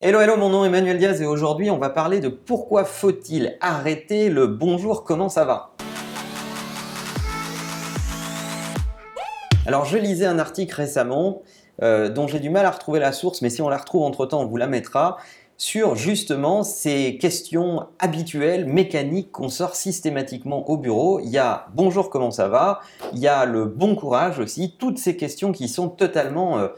Hello, hello, mon nom est Emmanuel Diaz et aujourd'hui on va parler de pourquoi faut-il arrêter le bonjour, comment ça va? Alors je lisais un article récemment euh, dont j'ai du mal à retrouver la source, mais si on la retrouve entre-temps, on vous la mettra, sur justement ces questions habituelles, mécaniques qu'on sort systématiquement au bureau. Il y a bonjour, comment ça va? Il y a le bon courage aussi, toutes ces questions qui sont totalement euh,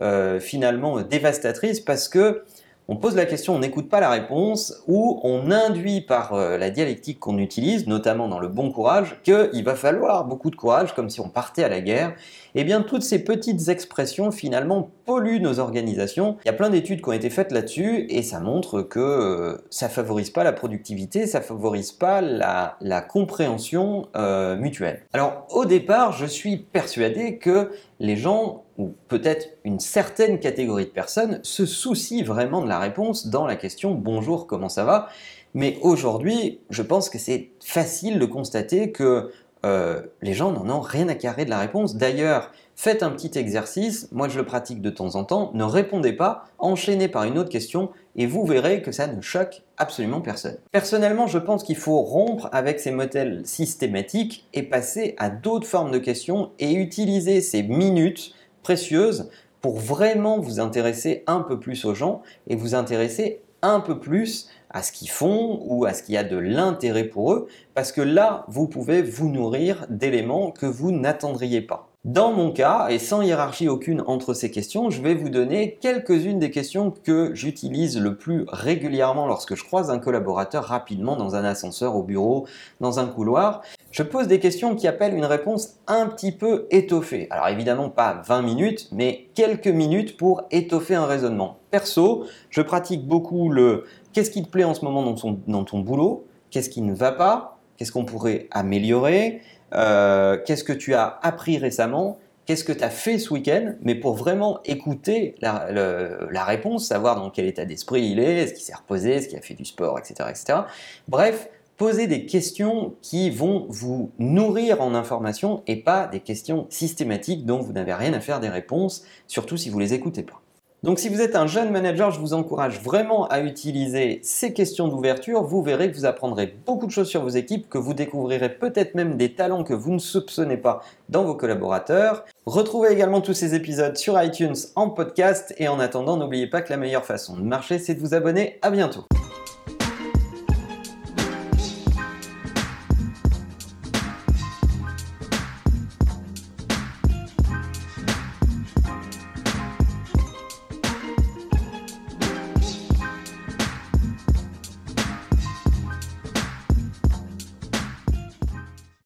euh, finalement dévastatrices parce que on pose la question, on n'écoute pas la réponse, ou on induit par euh, la dialectique qu'on utilise, notamment dans le bon courage, qu'il va falloir beaucoup de courage, comme si on partait à la guerre. Eh bien, toutes ces petites expressions, finalement, polluent nos organisations. Il y a plein d'études qui ont été faites là-dessus, et ça montre que euh, ça favorise pas la productivité, ça favorise pas la, compréhension euh, mutuelle. Alors, au départ, je suis persuadé que les gens ou peut-être une certaine catégorie de personnes se soucient vraiment de la réponse dans la question bonjour, comment ça va? Mais aujourd'hui, je pense que c'est facile de constater que euh, les gens n'en ont rien à carrer de la réponse. D'ailleurs, faites un petit exercice, moi je le pratique de temps en temps, ne répondez pas, enchaînez par une autre question et vous verrez que ça ne choque absolument personne. Personnellement, je pense qu'il faut rompre avec ces modèles systématiques et passer à d'autres formes de questions et utiliser ces minutes précieuses pour vraiment vous intéresser un peu plus aux gens et vous intéresser un peu plus à ce qu'ils font ou à ce qui a de l'intérêt pour eux, parce que là, vous pouvez vous nourrir d'éléments que vous n'attendriez pas. Dans mon cas, et sans hiérarchie aucune entre ces questions, je vais vous donner quelques-unes des questions que j'utilise le plus régulièrement lorsque je croise un collaborateur rapidement dans un ascenseur au bureau, dans un couloir. Je pose des questions qui appellent une réponse un petit peu étoffée. Alors évidemment pas 20 minutes, mais quelques minutes pour étoffer un raisonnement. Perso, je pratique beaucoup le qu'est-ce qui te plaît en ce moment dans dans ton boulot, qu'est-ce qui ne va pas, qu'est-ce qu'on pourrait améliorer, euh, qu'est-ce que tu as appris récemment, qu'est-ce que tu as fait ce week-end, mais pour vraiment écouter la, réponse, savoir dans quel état d'esprit il est, est-ce qu'il s'est reposé, est-ce qu'il a fait du sport, etc., etc. Bref, poser des questions qui vont vous nourrir en information et pas des questions systématiques dont vous n'avez rien à faire des réponses, surtout si vous les écoutez pas. Donc si vous êtes un jeune manager, je vous encourage vraiment à utiliser ces questions d'ouverture. Vous verrez que vous apprendrez beaucoup de choses sur vos équipes, que vous découvrirez peut-être même des talents que vous ne soupçonnez pas dans vos collaborateurs. Retrouvez également tous ces épisodes sur iTunes en podcast et en attendant, n'oubliez pas que la meilleure façon de marcher, c'est de vous abonner. À bientôt.